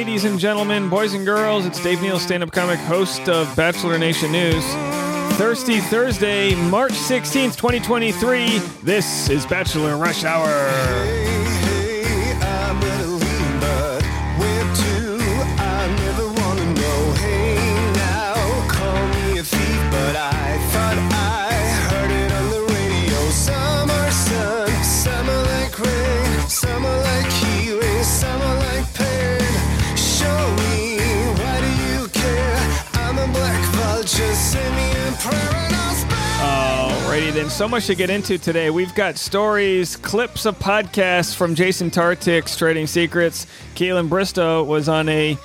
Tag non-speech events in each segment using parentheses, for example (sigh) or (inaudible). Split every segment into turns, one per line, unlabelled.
ladies and gentlemen, boys and girls. It's Dave Neal, stand up comic, host of Bachelor Nation News. Thirsty Thursday, March 16th, 2023. This is Bachelor Rush Hour. Then, so much to get into today. We've got stories, clips of podcasts from Jason Tartick's Trading Secrets. Kaitlyn Bristowe was on a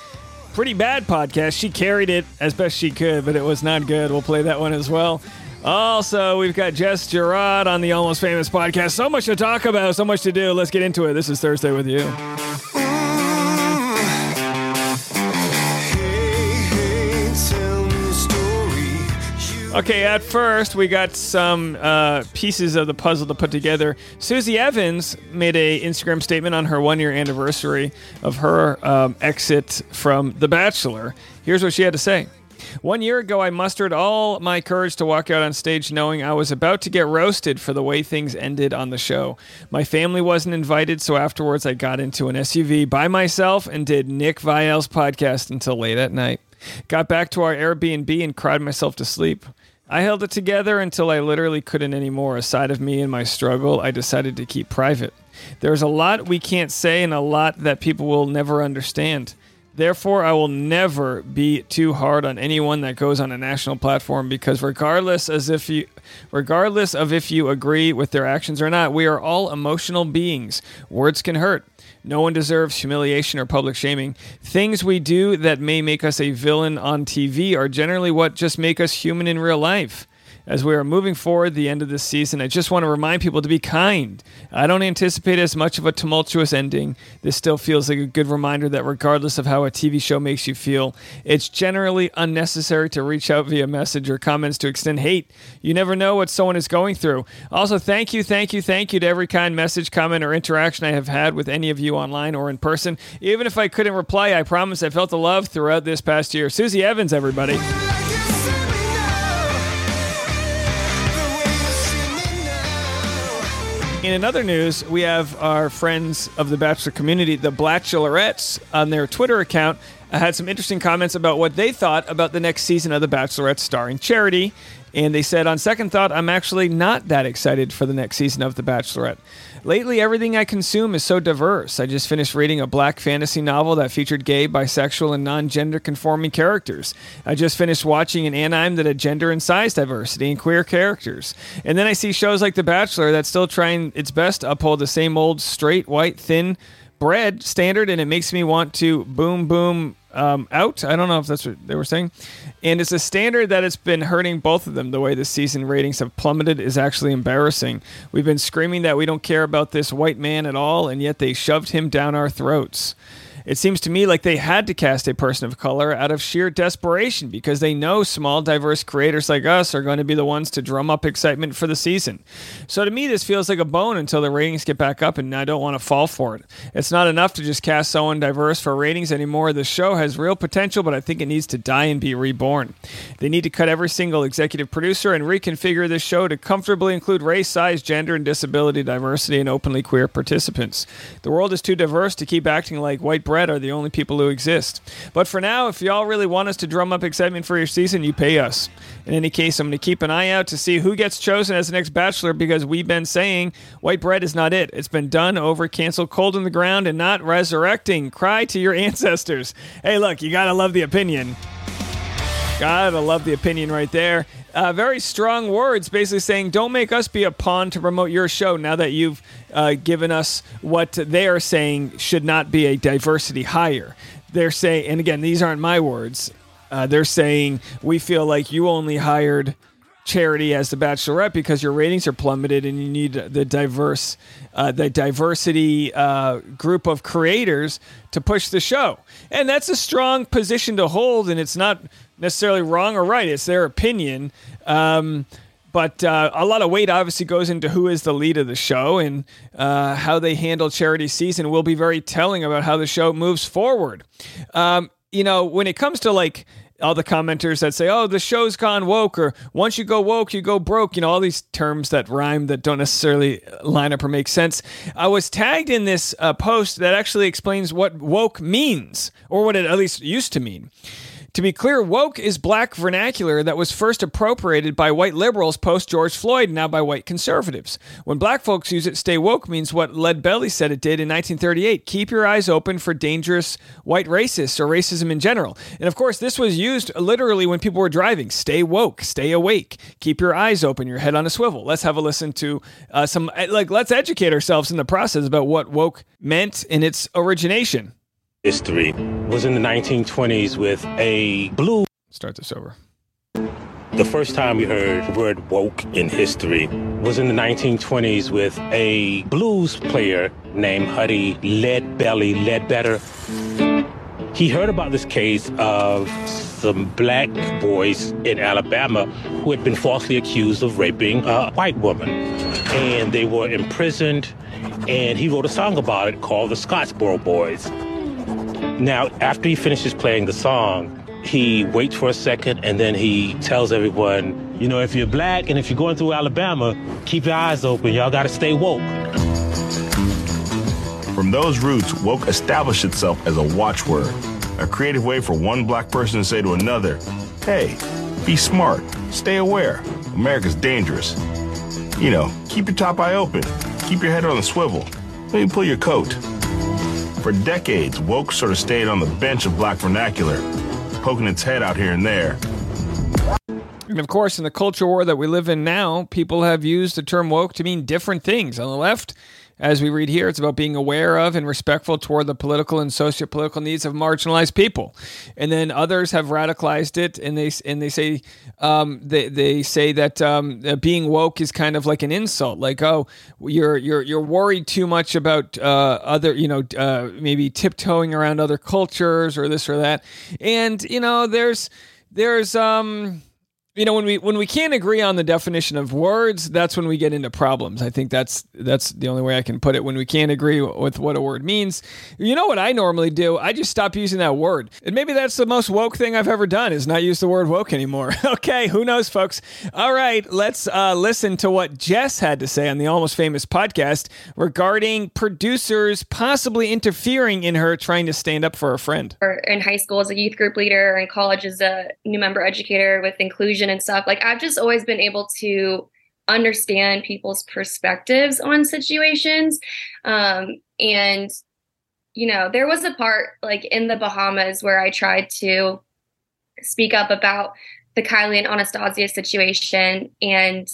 pretty bad podcast. She carried it as best she could, but it was not good. We'll play that one as well. Also, we've got Jess Girod on the Almost Famous podcast. So much to talk about, so much to do. Let's get into it. This is Thursday with you. Okay, at first we got some uh, pieces of the puzzle to put together. Susie Evans made a Instagram statement on her one year anniversary of her um, exit from The Bachelor. Here's what she had to say. One year ago, I mustered all my courage to walk out on stage knowing I was about to get roasted for the way things ended on the show. My family wasn't invited, so afterwards I got into an SUV by myself and did Nick Viall's podcast until late at night. Got back to our Airbnb and cried myself to sleep. I held it together until I literally couldn't anymore. A side of me and my struggle I decided to keep private. There's a lot we can't say and a lot that people will never understand. Therefore, I will never be too hard on anyone that goes on a national platform because regardless as if you regardless of if you agree with their actions or not, we are all emotional beings. Words can hurt. No one deserves humiliation or public shaming. Things we do that may make us a villain on TV are generally what just make us human in real life. As we are moving forward the end of this season, I just want to remind people to be kind. I don't anticipate as much of a tumultuous ending. This still feels like a good reminder that regardless of how a TV show makes you feel, it's generally unnecessary to reach out via message or comments to extend hate. You never know what someone is going through. Also, thank you, thank you, thank you to every kind message, comment, or interaction I have had with any of you online or in person. Even if I couldn't reply, I promise I felt the love throughout this past year. Susie Evans, everybody. In another news, we have our friends of the Bachelor community, the Bachelorettes, on their Twitter account, had some interesting comments about what they thought about the next season of The Bachelorette starring Charity. And they said, on second thought, I'm actually not that excited for the next season of The Bachelorette. Lately, everything I consume is so diverse. I just finished reading a black fantasy novel that featured gay, bisexual, and non gender conforming characters. I just finished watching an anime that had gender and size diversity and queer characters. And then I see shows like The Bachelor that's still trying its best to uphold the same old straight, white, thin bread standard, and it makes me want to boom, boom, um, out. I don't know if that's what they were saying. And it's a standard that it's been hurting both of them. The way the season ratings have plummeted is actually embarrassing. We've been screaming that we don't care about this white man at all, and yet they shoved him down our throats. It seems to me like they had to cast a person of color out of sheer desperation because they know small, diverse creators like us are going to be the ones to drum up excitement for the season. So to me, this feels like a bone until the ratings get back up, and I don't want to fall for it. It's not enough to just cast someone diverse for ratings anymore. The show has real potential, but I think it needs to die and be reborn. They need to cut every single executive producer and reconfigure this show to comfortably include race, size, gender, and disability diversity and openly queer participants. The world is too diverse to keep acting like white bread are the only people who exist. But for now, if y'all really want us to drum up excitement for your season, you pay us. In any case, I'm going to keep an eye out to see who gets chosen as the next Bachelor because we've been saying white bread is not it. It's been done over, canceled, cold in the ground, and not resurrecting. Cry to your (laughs) ancestors. Hey, look, you got to love the opinion. Gotta love the opinion right there. Uh, very strong words, basically saying, "Don't make us be a pawn to promote your show." Now that you've uh, given us what they are saying should not be a diversity hire, they're saying, and again, these aren't my words. Uh, they're saying we feel like you only hired charity as the bachelorette because your ratings are plummeted and you need the diverse uh, the diversity uh, group of creators to push the show and that's a strong position to hold and it's not necessarily wrong or right it's their opinion um, But uh, a lot of weight obviously goes into who is the lead of the show and uh, how they handle charity season will be very telling about how the show moves forward. Um, you know, when it comes to like all the commenters that say, "Oh, the show's gone woke," or "Once you go woke, you go broke," you know, all these terms that rhyme that don't necessarily line up or make sense. I was tagged in this uh, post that actually explains what woke means, or what it at least used to mean. To be clear, woke is black vernacular that was first appropriated by white liberals post George Floyd, now by white conservatives. When black folks use it, stay woke means what Lead Belly said it did in 1938 keep your eyes open for dangerous white racists or racism in general. And of course, this was used literally when people were driving stay woke, stay awake, keep your eyes open, your head on a swivel. Let's have a listen to uh, some, like, let's educate ourselves in the process about what woke meant in its origination.
History was in the 1920s with a blue.
Start this over.
The first time we heard the word woke in history was in the 1920s with a blues player named Huddie Leadbelly Ledbetter. He heard about this case of some black boys in Alabama who had been falsely accused of raping a white woman. And they were imprisoned, and he wrote a song about it called The Scottsboro Boys. Now, after he finishes playing the song, he waits for a second and then he tells everyone, you know, if you're black and if you're going through Alabama, keep your eyes open. Y'all got to stay woke.
From those roots, woke established itself as a watchword, a creative way for one black person to say to another, hey, be smart, stay aware, America's dangerous. You know, keep your top eye open, keep your head on the swivel, maybe pull your coat. For decades, woke sort of stayed on the bench of black vernacular, poking its head out here and there.
And of course, in the culture war that we live in now, people have used the term woke to mean different things. On the left, as we read here, it's about being aware of and respectful toward the political and socio-political needs of marginalized people. And then others have radicalized it, and they and they say um, they they say that um, being woke is kind of like an insult, like oh you're you're you're worried too much about uh, other you know uh, maybe tiptoeing around other cultures or this or that. And you know there's there's um you know when we when we can't agree on the definition of words that's when we get into problems. I think that's that's the only way i can put it. When we can't agree with what a word means you know what i normally do? I just stop using that word. And maybe that's the most woke thing i've ever done is not use the word woke anymore. (laughs) Okay who knows folks? All right let's uh, listen to what jess had to say on the almost famous podcast regarding producers possibly interfering in her trying to stand up for a friend.
In high school as a youth group leader, in college as a new member educator with inclusion and stuff. Like I've just always been able to understand people's perspectives on situations. Um, and, you know, there was a part like in the Bahamas where I tried to speak up about the Kylie and Anastasia situation. And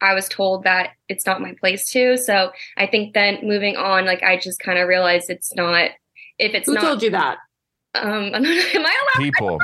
I was told that it's not my place to. So I think then moving on, like I just kind of realized it's not, if it's
Who
not,
told you that?
um, (laughs) am I allowed?
People.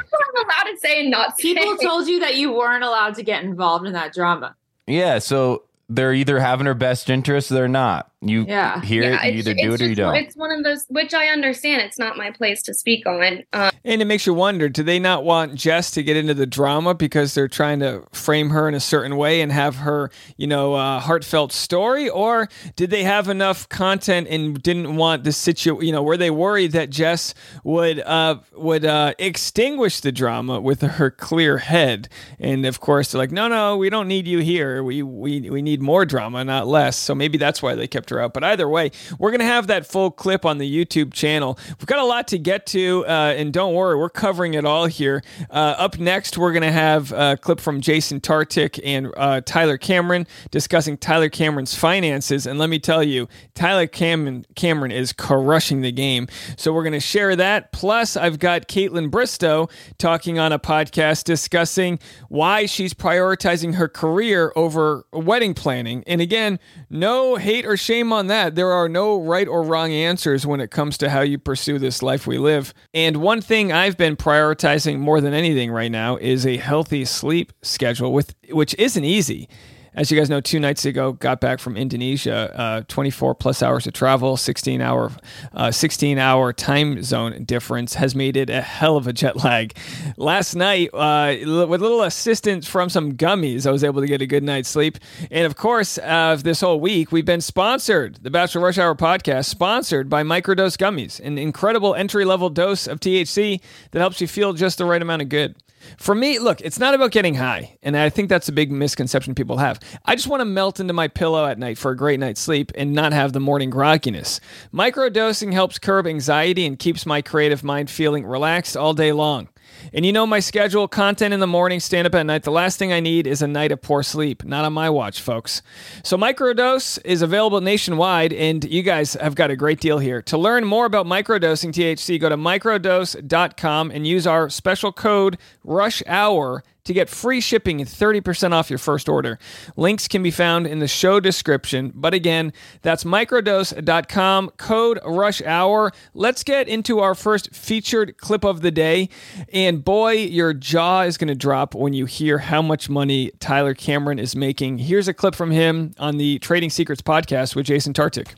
I don't know if I'm allowed to say and not say.
People (laughs) told you that you weren't allowed to get involved in that drama.
Yeah, so they're either having her best interest or they're not. You
Yeah.
hear
Yeah,
it, you either do it or you
just-
don't.
It's one of those, which I understand. It's not my place to speak on. Um,
And it makes you wonder do they not want Jess to get into the drama because they're trying to frame her in a certain way and have her, you know, uh, heartfelt story? Or did they have enough content and didn't want the situation, you know, were they worried that Jess would, uh, would uh, extinguish the drama with her clear head? And of course, they're like, no, no, we don't need you here. We, we, we need more drama, not less. So maybe that's why they kept her out. But either way, we're going to have that full clip on the YouTube channel. We've got a lot to get to, uh, and don't worry, we're covering it all here. Uh, up next, we're going to have a clip from Jason Tartick and uh, Tyler Cameron discussing Tyler Cameron's finances. And let me tell you, Tyler Cameron, Cameron is crushing the game. So we're going to share that. Plus, I've got Kaitlyn Bristowe talking on a podcast discussing why she's prioritizing her career over wedding planning. And again, no hate or shame on that. There are no right or wrong answers when it comes to how you pursue this life we live. And one thing I've been prioritizing more than anything right now is a healthy sleep schedule with which isn't easy. As you guys know, two nights ago, got back from Indonesia. Uh, 24 plus hours of travel, 16 hour, uh, 16 hour time zone difference has made it a hell of a jet lag. Last night, uh, with little assistance from some gummies, I was able to get a good night's sleep. And of course, uh, this whole week, we've been sponsored. The Bachelor Rush Hour podcast, sponsored by Microdose Gummies, an incredible entry level dose of THC that helps you feel just the right amount of good. For me, look, it's not about getting high, and I think that's a big misconception people have. I just want to melt into my pillow at night for a great night's sleep and not have the morning grogginess. Microdosing helps curb anxiety and keeps my creative mind feeling relaxed all day long. And you know my schedule content in the morning, stand up at night. The last thing I need is a night of poor sleep. Not on my watch, folks. So, Microdose is available nationwide, and you guys have got a great deal here. To learn more about microdosing THC, go to microdose.com and use our special code RUSH HOUR to get free shipping and 30% off your first order. Links can be found in the show description. But again, that's microdose.com, code rush hour. Let's get into our first featured clip of the day. And boy, your jaw is going to drop when you hear how much money Tyler Cameron is making. Here's a clip from him on the Trading Secrets podcast with Jason Tartick.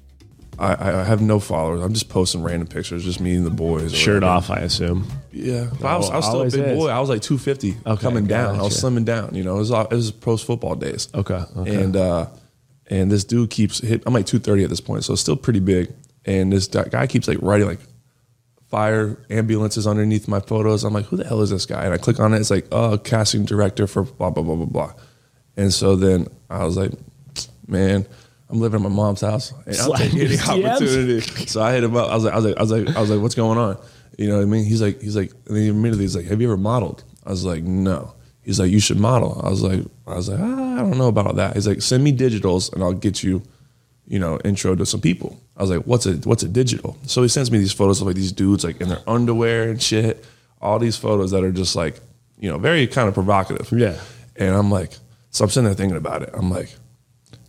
I, I have no followers. I'm just posting random pictures, just me and the boys.
Shirt
whatever.
off, I assume.
Yeah, but I was, I was still a
Always
big
is.
boy. I was like 250
Okay,
coming down. I was
gotcha.
slimming down. You know, it was all- it was post football days.
Okay, okay.
And uh, and this dude keeps hit. I'm like 230 at this point, so it's still pretty big. And this guy guy keeps like writing like fire ambulances underneath my photos. I'm like, who the hell is this guy? And I click on it. It's like, oh, casting director for blah blah blah blah blah. And so then I was like, man. I'm living at my mom's house, and I'll take any opportunity. So I hit him up. I was like, I was like, I was like, I was like, what's going on? You know what I mean? He's like, he's like, and then immediately he's like, have you ever modeled? I was like, no. He's like, you should model. I was like, I was like, ah, I don't know about that. He's like, send me digitals and I'll get you, you know, intro to some people. I was like, what's a what's a digital? So he sends me these photos of like these dudes like in their underwear and shit. All these photos that are just like, you know, very kind of provocative.
Yeah.
And I'm like, so I'm sitting there thinking about it. I'm like,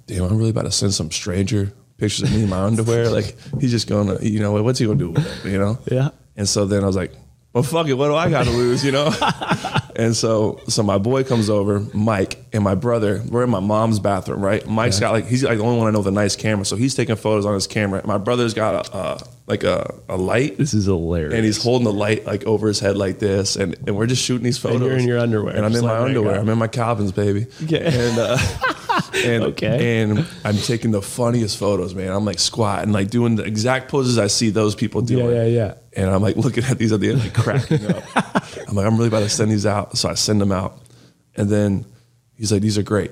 damn, I'm really about to send some stranger pictures of me in my underwear. Like he's just gonna, you know, what's he gonna do with it? You know? (laughs)
Yeah.
And so then I was like, well, fuck it. What do I got to lose? You know? (laughs) and so, so my boy comes over, Mike, and my brother. We're in my mom's bathroom, right? Mike's got like he's like the only one I know with a nice camera, so he's taking photos on his camera. My brother's got a uh, like a, a light,
This is hilarious.
and he's holding the light like over his head like this, and, and we're just shooting these photos.
And you're in your underwear,
and I'm in my underwear. I'm in my Calvins, baby.
Yeah.
And uh, (laughs) and
Okay.
and I'm taking the funniest photos, man. I'm like squatting, like doing the exact poses I see those people doing.
Yeah, yeah, yeah.
And I'm like looking at these at the end, like cracking up. (laughs) I'm like, I'm really about to send these out. So I send them out. And then he's like, these are great.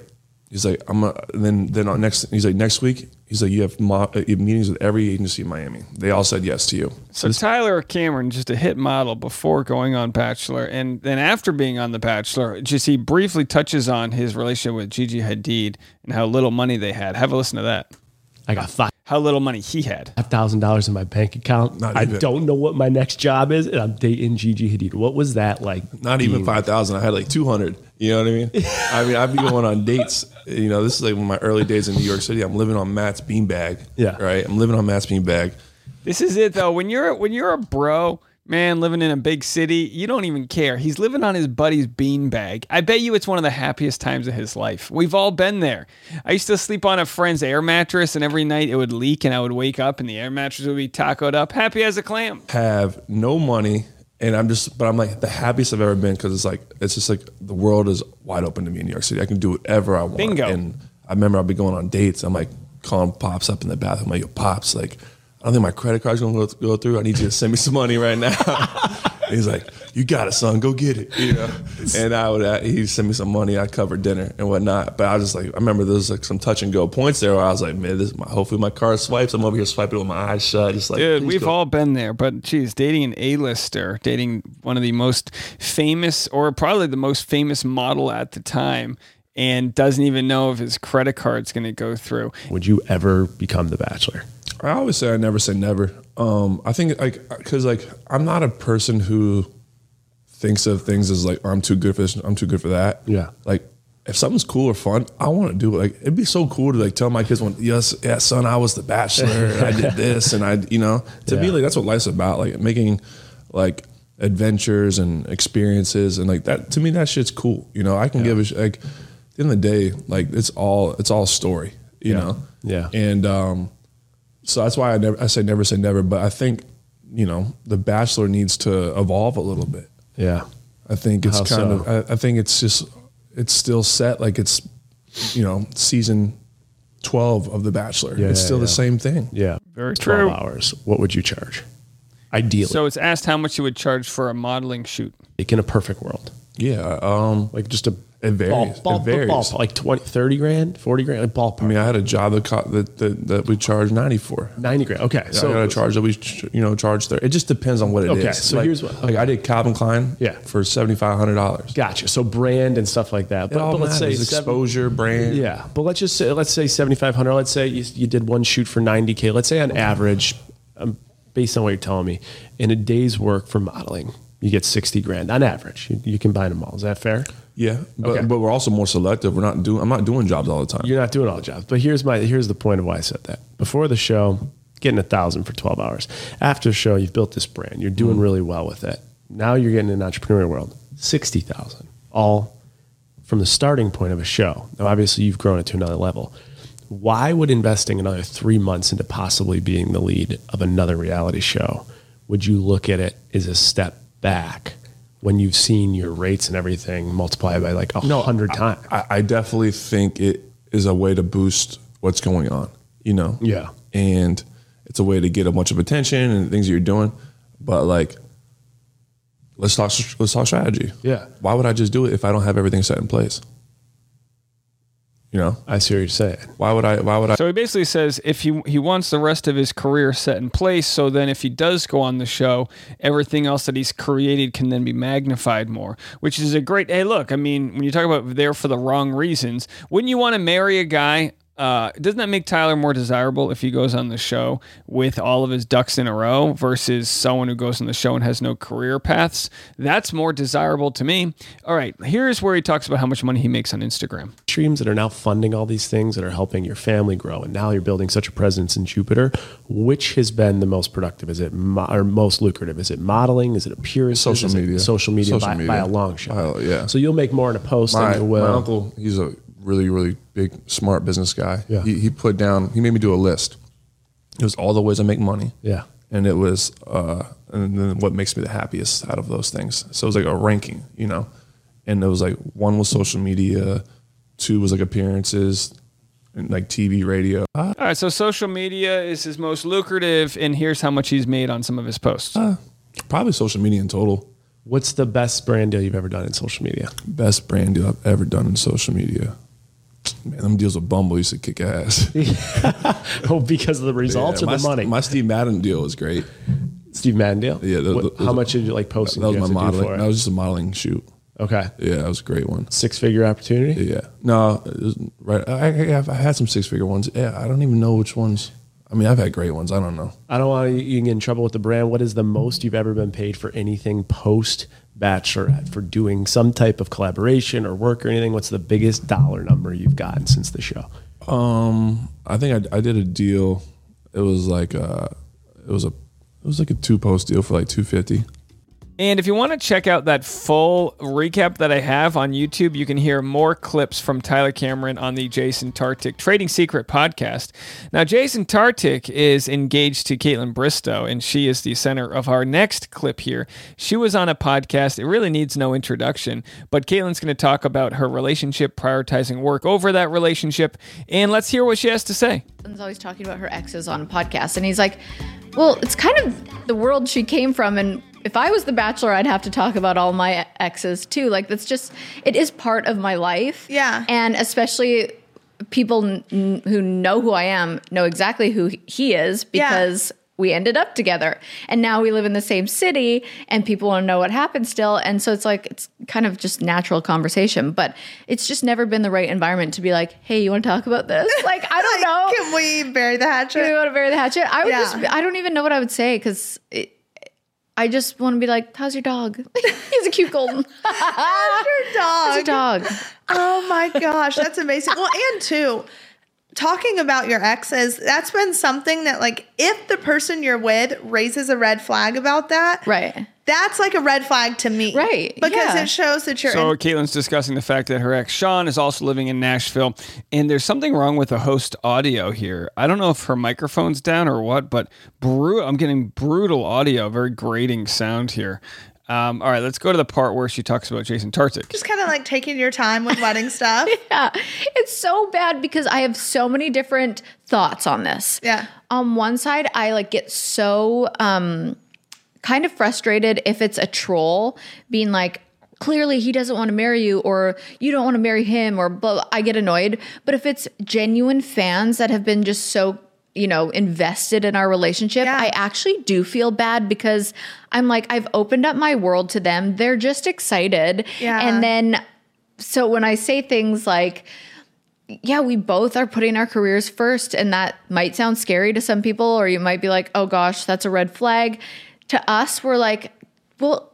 He's like, I'm gonna, then, then next, he's like, next week, he's like, you have, mo- uh, you have meetings with every agency in Miami. They all said yes to you.
So Tyler Cameron, just a hit model before going on Bachelor, and then after being on The Bachelor, just he briefly touches on his relationship with Gigi Hadid and how little money they had. Have a listen to that.
I got five
How little money he had.
thousand dollars in my bank account.
Not
I don't know what my next job is, and I'm dating Gigi Hadid. What was that like?
Not even
being-
5,000. I had like 200. You know what I mean? (laughs) I mean, I'd be going on dates. You know, this is like my early days in New York City. I'm living on Matt's beanbag.
Yeah.
Right? I'm living on Matt's beanbag.
This is it though. When you're when you're a bro, man, living in a big city, you don't even care. He's living on his buddy's beanbag. I bet you it's one of the happiest times of his life. We've all been there. I used to sleep on a friend's air mattress, and every night it would leak, and I would wake up, and the air mattress would be tacoed up, happy as a clam.
have no money and I'm just but I'm like the happiest I've ever been because it's like it's just like the world is wide open to me in New York City. I can do whatever I want.
Bingo.
And I remember I'll be going on dates. I'm like calling pops up in the bathroom. I'm like, yo, pops, like I don't think my credit card's gonna go, go through. I need you to send me some money right now. (laughs) He's like, you got it, son. Go get it. You (laughs) know. And I would uh, he'd send me some money. I'd cover dinner and whatnot. But I was just like, I remember there was like some touch and go points there where I was like, man, this is my, hopefully my card swipes. I'm over here swiping with my eyes shut, just like,
Dude, we've
go.
all been there, but geez, dating an A-lister, dating one of the most famous or probably the most famous model at the time and doesn't even know if his credit card's going to go through.
Would you ever become the Bachelor?
I always say I never say never. Um, I think like because like I'm not a person who thinks of things as like oh, I'm too good for this, I'm too good for that.
Yeah.
Like if something's cool or fun, I want to do it. Like it'd be so cool to like tell my kids, "One, yes, yeah, son, I was the bachelor, and I did (laughs) this, and I, you know, to me
Yeah.
like that's what life's about, like making like adventures and experiences, and like that. To me, that shit's cool. You know, I can give a sh- like at the end of the day, like it's all it's all story, you
Yeah.
know.
Yeah.
And um, so that's why I never I say never say never, but I think you know the Bachelor needs to evolve a little bit.
Yeah.
I think it's
How
kind
so?
of I, I think it's just it's still set like it's you know season twelve of the Bachelor.
Yeah,
it's
yeah,
still the same thing.
Yeah.
Very
12
true.
hours. What would you charge? Ideally.
So it's asked how much you would charge for a modeling shoot.
like in a perfect world.
Yeah. Um,
Like just a
It varies.
Ball, ball,
It varies.
ball- like 20, 30 grand, 40 grand, like ballpark.
I mean, I had a job that co- that, that, that we charged ninety for.
90 grand. Okay.
So I got a charge that we you know charge there. It just depends on what it is.
Okay, so
like,
here's what-
like I did Calvin Klein.
Yeah.
For seventy five hundred dollars.
Gotcha. So brand and stuff like that.
It all
let's say
matters.
seven-
exposure, brand.
Yeah, but let's just say let's say seventy five hundred. Let's say you, you did one shoot for ninety k. Let's say on average, um, based on what you're telling me, in a day's work for modeling, you get sixty grand on average. You, you combine them all. Is that fair?
Yeah. But
Okay.
but we're also more selective. We're not doing. I'm not doing jobs all the time.
You're not doing all the jobs. But here's my here's the point of why I said that. Before the show, getting a thousand for twelve hours. After the show, you've built this brand. You're doing
Mm-hmm.
really well with it. Now you're getting an entrepreneurial world. Sixty thousand. All from the starting point of a show. Now obviously you've grown it to another level. Why would investing another three months into possibly being the lead of another reality show would you look at it as a step back when you've seen your rates and everything multiply by like a hundred times?
I, I definitely think it is a way to boost what's going on. You know.
Yeah.
And it's a way to get a bunch of attention and things that you're doing. But like, let's talk. Let's talk strategy.
Yeah.
Why would I just do it if I don't have everything set in place? You know.
I see what you're saying.
Why would I? Why would I?
So he basically says if he he wants the rest of his career set in place, so then if he does go on the show, everything else that he's created can then be magnified more, which is a great. Hey, look, I mean, when you talk about there for the wrong reasons, wouldn't you want to marry a guy? Uh, doesn't that make Tyler more desirable if he goes on the show with all of his ducks in a row versus someone who goes on the show and has no career paths? That's more desirable to me. All right, here's where he talks about how much money he makes on Instagram.
streams that are now funding all these things that are helping your family grow and now you're building such a presence in jupiter which has been the most productive is it mo- or most lucrative is it modeling is it appearances
Social media.
social media,
Social
by,
media.
by a long shot
By- yeah.
so you'll make more in a post
my,
than you will
my uncle, he's a really, really big, smart business guy.
Yeah.
He, he put down, he made me do a list. It was all the ways I make money.
yeah
And it was, uh, and then what makes me the happiest out of those things. So it was like a ranking, you know? And it was like, one was social media, two was like appearances, and like TV, radio.
All right, so social media is his most lucrative, and here's how much he's made on some of his posts.
Probably social media in total.
what's the best brand deal you've ever done in social media
Best brand deal I've ever done in social media. Man, them deals with Bumble used to kick ass. (laughs)
oh because of the results
Yeah,
or
my,
the money
My Steve Madden deal was great.
steve Madden deal
Yeah, the-
What-
the-
how
the-
much did you like posting
That was my
you have to do
modeling. That was just a modeling shoot.
okay
Yeah, that was a great one.
six figure opportunity
Yeah. No, right. I, I, I had some six figure ones. Yeah, I don't even know which ones. I mean, I've had great ones. I don't know.
I don't want you to get in trouble with the brand. What is the most you've ever been paid for anything post Bachelorette for doing some type of collaboration or work or anything? What's the biggest dollar number you've gotten since the show?
Um, I think I, I did a deal. It was like uh it was a it was like a two post deal for like two fifty.
And if you want to check out that full recap that I have on YouTube, you can hear more clips from Tyler Cameron on the Jason Tartick Trading Secret podcast. Now, Jason Tartick is engaged to Kaitlyn Bristowe, and she is the center of our next clip here. She was on a podcast. It really needs no introduction, but Kaitlyn's going to talk about her relationship, prioritizing work over that relationship, and let's hear what she has to say.
Kaitlyn's always talking about her exes on podcasts, and he's like, "Well, it's kind of the world she came from, and if I was the Bachelor, I'd have to talk about all my exes too. Like that's just it is part of my life.
Yeah.
and especially people n- who know who I am know exactly who he is
Yeah.
because." We ended up together and now we live in the same city and people want to know what happened still. And so it's like, it's kind of just natural conversation, but it's just never been the right environment to be like, hey, you want to talk about this? (laughs) Like, I don't know.
Can we bury the hatchet?
Do you want to bury the hatchet? I would
Yeah.
just, I don't even know what I would say because I just want to be like, how's your dog? (laughs) He's a cute golden. (laughs)
How's your dog?
How's your dog?
Oh my gosh, that's amazing. Well, and two, talking about your exes, that's been something that like if the person you're with raises a red flag about that,
Right.
That's like a red flag to me.
Right,
Because
yeah.
it shows that you're
So
in,
Kaitlyn's discussing the fact that her ex Shawn is also living in Nashville, and there's something wrong with the host audio here. I don't know if her microphone's down or what, but bru- I'm getting brutal audio, very grating sound here. Um, all right, let's go to the part where she talks about Jason Tartick.
just kind of like taking your time with wedding (laughs) stuff.
Yeah. It's so bad because I have so many different thoughts on this.
Yeah.
On one side, I like get so um kind of frustrated if it's a troll being like clearly he doesn't want to marry you or you don't want to marry him or blah, blah. I get annoyed. But if it's genuine fans that have been just so you know, invested in our relationship,
Yeah.
I actually do feel bad because I'm like, I've opened up my world to them. They're just excited.
Yeah.
And then so when I say things like, yeah, we both are putting our careers first, and that might sound scary to some people, or you might be like, oh gosh, that's a red flag. To us, we're like, well,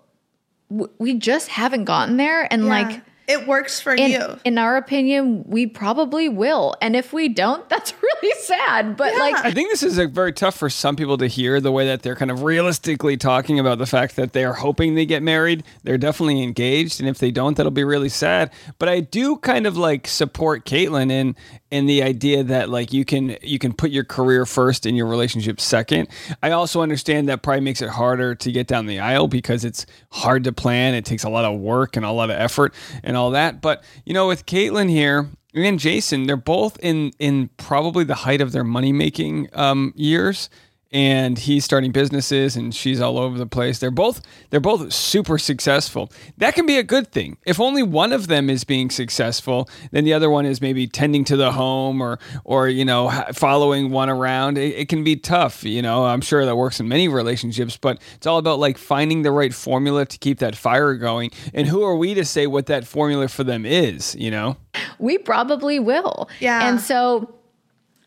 w- we just haven't gotten there. And
Yeah.
like,
it works for
in,
you.
in our opinion, we probably will. And if we don't, (laughs) that's really sad. But
Yeah.
like,
I think this is a very tough for some people to hear the way that they're kind of realistically talking about the fact that they are hoping they get married. They're definitely engaged, and if they don't, that'll be really sad. But I do kind of like support Kaitlyn in in the idea that like you can you can put your career first and your relationship second. I also understand that probably makes it harder to get down the aisle because it's hard to plan. It takes a lot of work and a lot of effort and all that. But you know, with Kaitlyn here and Jason, they're both in in probably the height of their money making um, years. And he's starting businesses, and she's all over the place. They're both they're both super successful. That can be a good thing. If only one of them is being successful, then the other one is maybe tending to the home or or you know following one around. It, it can be tough. You know, I'm sure that works in many relationships, but it's all about like finding the right formula to keep that fire going. And who are we to say what that formula for them is? You know.
we probably will.
Yeah.
And so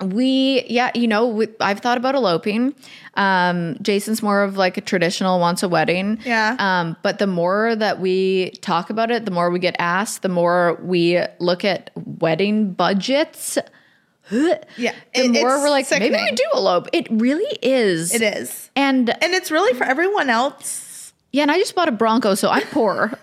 we, yeah, you know, we, I've thought about eloping. Um, Jason's more of like a traditional wants a wedding.
Yeah.
Um, but the more that we talk about it, the more we get asked, the more we look at wedding budgets.
yeah.
The
it-
more we're like, maybe we do elope. It really is.
It is.
And
And it's really for everyone else.
yeah, and I just bought a Bronco, so I'm poor. (laughs)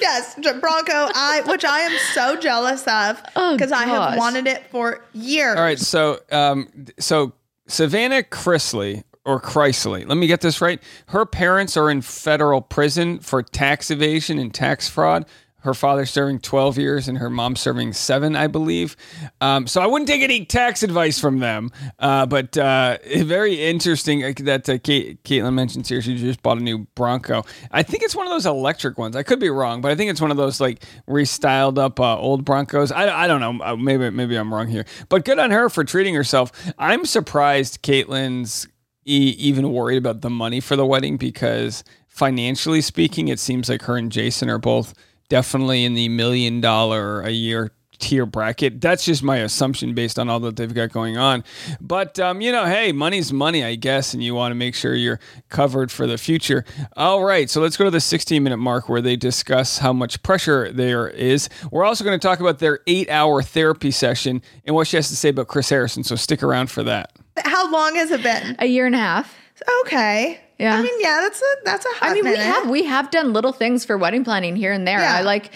Yes, Bronco, I which I am so jealous of
Oh,
because I have wanted it for years.
All right, so um, so Savannah Chrisley or Chrysley, let me get this right. Her parents are in federal prison for tax evasion and tax fraud. Her father serving 12 years and her mom serving seven, I believe. Um, so I wouldn't take any tax advice from them. Uh, but uh, (laughs) very interesting uh, that uh, Kate, Kaitlyn mentions here. She just bought a new Bronco. I think it's one of those electric ones. I could be wrong, but I think it's one of those like restyled up uh, old Broncos. I, I don't know. Uh, Maybe maybe I'm wrong here. But good on her for treating herself. I'm surprised Kaitlyn's e- even worried about the money for the wedding because financially speaking, it seems like her and Jason are both definitely in the million dollar a year tier bracket. That's just my assumption based on all that they've got going on. But um, you know, hey, money's money, I guess, and you want to make sure you're covered for the future. All right, so let's go to the 16 minute mark where they discuss how much pressure there is. We're also going to talk about their eight hour therapy session and what she has to say about Chris Harrison. So stick around for that.
How long has it been?
a year and a half.
Okay.
Yeah.
I mean, yeah, that's a that's a hot
I mean, we have we have done little things for wedding planning here and there.
Yeah.
I like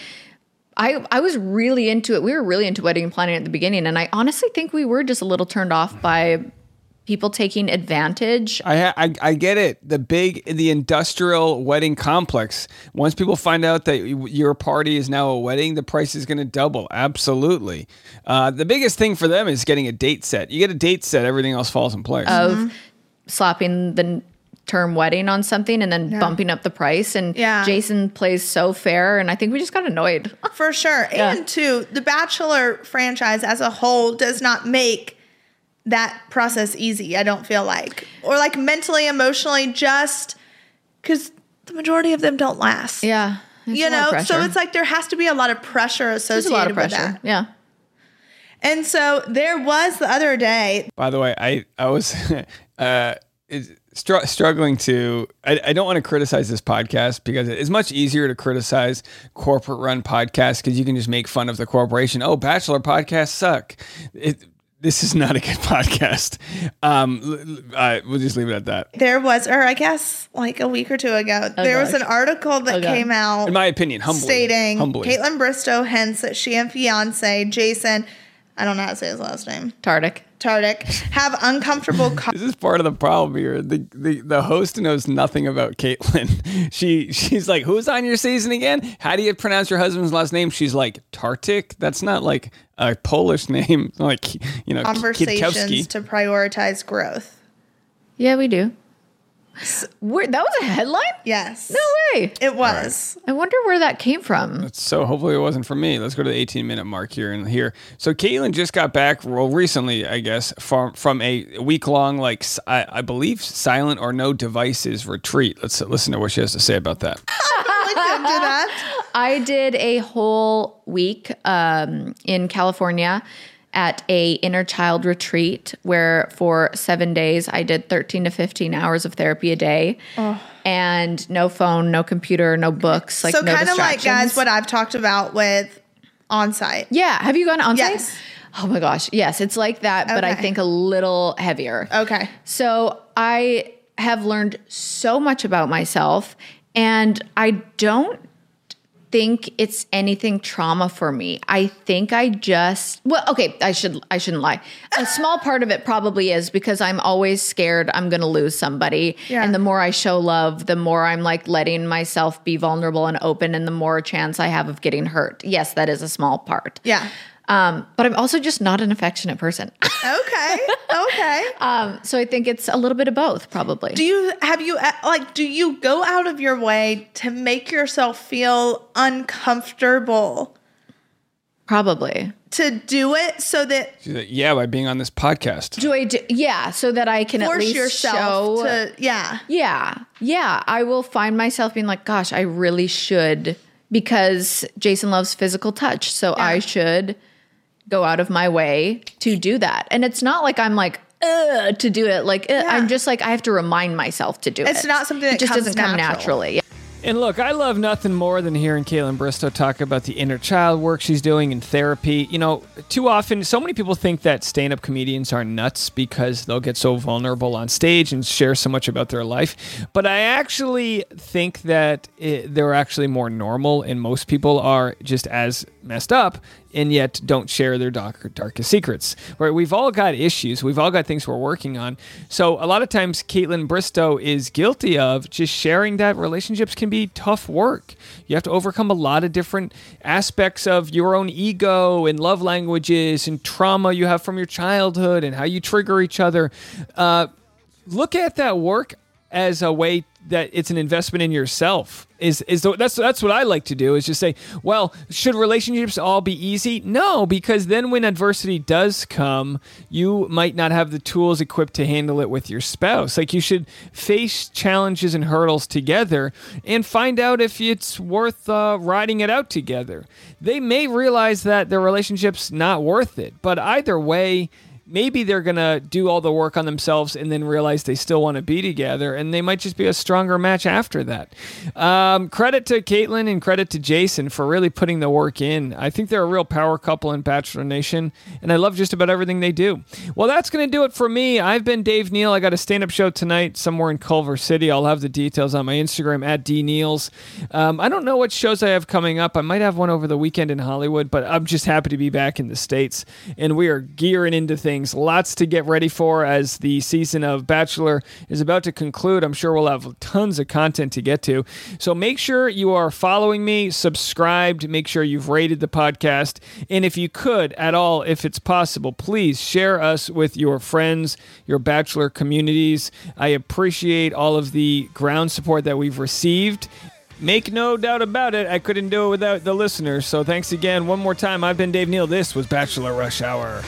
I I was really into it. We were really into wedding planning at the beginning and I honestly think we were just a little turned off by people taking advantage.
I, I I get it. The big the industrial wedding complex. Once people find out that your party is now a wedding, the price is going to double. Absolutely. Uh, the biggest thing for them is getting a date set. You get a date set, everything else falls in place.
of slapping the n- term wedding on something and then bumping up the price and
Yeah.
Jason plays so fair and I think we just got annoyed. (laughs)
For sure.
Yeah.
And two, the Bachelor franchise as a whole does not make that process easy, I don't feel like. Or like mentally, emotionally, just because the majority of them don't last.
Yeah.
You
a lot of
know, so it's like there has to be a lot of pressure associated
a lot of
with
pressure.
that.
Yeah.
And so there was the other day,
By the way, I I was (laughs) uh, is- str- struggling to. I, I don't want to criticize this podcast because it's much easier to criticize corporate run podcasts because you can just make fun of the corporation. Oh, bachelor podcasts suck. It, this is not a good (laughs) podcast. Um, l- l- uh, we'll just leave it at that.
There was, or I guess like a week or two ago,
Oh,
there was an article that
Oh,
came out
In my opinion, humbly,
stating
humbly.
Kaitlyn Bristowe hints that she and fiance Jason, I don't know how to say his last name,
Tardic.
Tardic, have uncomfortable. (laughs) co-
This is part of the problem here. The, the the host knows nothing about Kaitlyn. (laughs) She she's like, "Who's on your season again? How do you pronounce your husband's last name?" She's like, "Tartick." That's not like a Polish name, (laughs) like you know,
conversations
Kietkowski.
to prioritize growth.
Yeah, we do. Where, that was a headline?
Yes.
No way.
It was.
I wonder where that came from.
So hopefully it wasn't for me. Let's go to the 18 minute mark here and here. So Kaitlyn just got back, well, recently, I guess, from from a week long, like I believe, silent or no devices retreat. Let's listen to what she has to say about that. (laughs)
I that. (laughs)
I did a whole week um, in California at a inner child retreat where for seven days I did 13 to 15 hours of therapy a day. And no phone, no computer, no books, like
so
no
kind of like guys, what I've talked about with on site.
Yeah. Have you gone on site?
Yes.
Oh my gosh. Yes. It's like that, but I think a little heavier.
Okay.
So I have learned so much about myself, and I don't think it's anything trauma for me. I think I just well, okay, I should I shouldn't lie. A small part of it probably is because I'm always scared I'm going to lose somebody.
Yeah.
And the more I show love, the more I'm like letting myself be vulnerable and open and the more chance I have of getting hurt. Yes, that is a small part.
Yeah.
Um, but I'm also just not an affectionate person. (laughs)
Okay. Okay.
um, so I think it's a little bit of both, probably.
do you have you uh, like do you go out of your way to make yourself feel uncomfortable
Probably.
to do it so that
like, yeah, by being on this podcast.
Do I do? Yeah, so that I can at
force
least
yourself
show.
to yeah.
yeah, yeah. I will find myself being like, "Gosh, I really should," because Jason loves physical touch, so I should go out of my way to do that. And it's not like I'm like. Ugh, to do it like uh, I'm just like I have to remind myself to do it.
It's not something
it
that
just
comes
doesn't come
natural.
naturally.
And look, I love nothing more than hearing Kaitlyn Bristowe talk about the inner child work she's doing in therapy. You know, too often, so many people think that stand up comedians are nuts because they'll get so vulnerable on stage and share so much about their life. But I actually think that it, they're actually more normal, and most people are just as messed up and yet don't share their dark, darkest secrets. Right? We've all got issues. We've all got things we're working on. So a lot of times, Kaitlyn Bristowe is guilty of just sharing that relationships can be tough work. You have to overcome a lot of different aspects of your own ego and love languages and trauma you have from your childhood and how you trigger each other. Uh, look at that work as a way that it's an investment in yourself is is the, that's that's what I like to do is just say well should relationships all be easy? No because then when adversity does come you might not have the tools equipped to handle it with your spouse. Like you should face challenges and hurdles together and find out if it's worth uh, riding it out together. They may realize that their relationship's not worth it but either way maybe they're gonna do all the work on themselves and then realize they still want to be together, and they might just be a stronger match after that. Um, credit to Kaitlyn and credit to Jason for really putting the work in. I think they're a real power couple in Bachelor Nation, and I love just about everything they do. Well, that's gonna do it for me. I've been Dave Neal. I got a stand-up show tonight somewhere in Culver City. I'll have the details on my Instagram at dneals. Um, I don't know what shows I have coming up. I might have one over the weekend in Hollywood, but I'm just happy to be back in the states, and we are gearing into things. Lots to get ready for as the season of Bachelor is about to conclude. I'm sure we'll have tons of content to get to. So make sure you are following me, subscribed, make sure you've rated the podcast, and if you could at all, if it's possible, please share us with your friends, your Bachelor communities. I appreciate all of the ground support that we've received. Make no doubt about it, I couldn't do it without the listeners. So thanks again. One more time, I've been Dave Neal. This was Bachelor Rush Hour.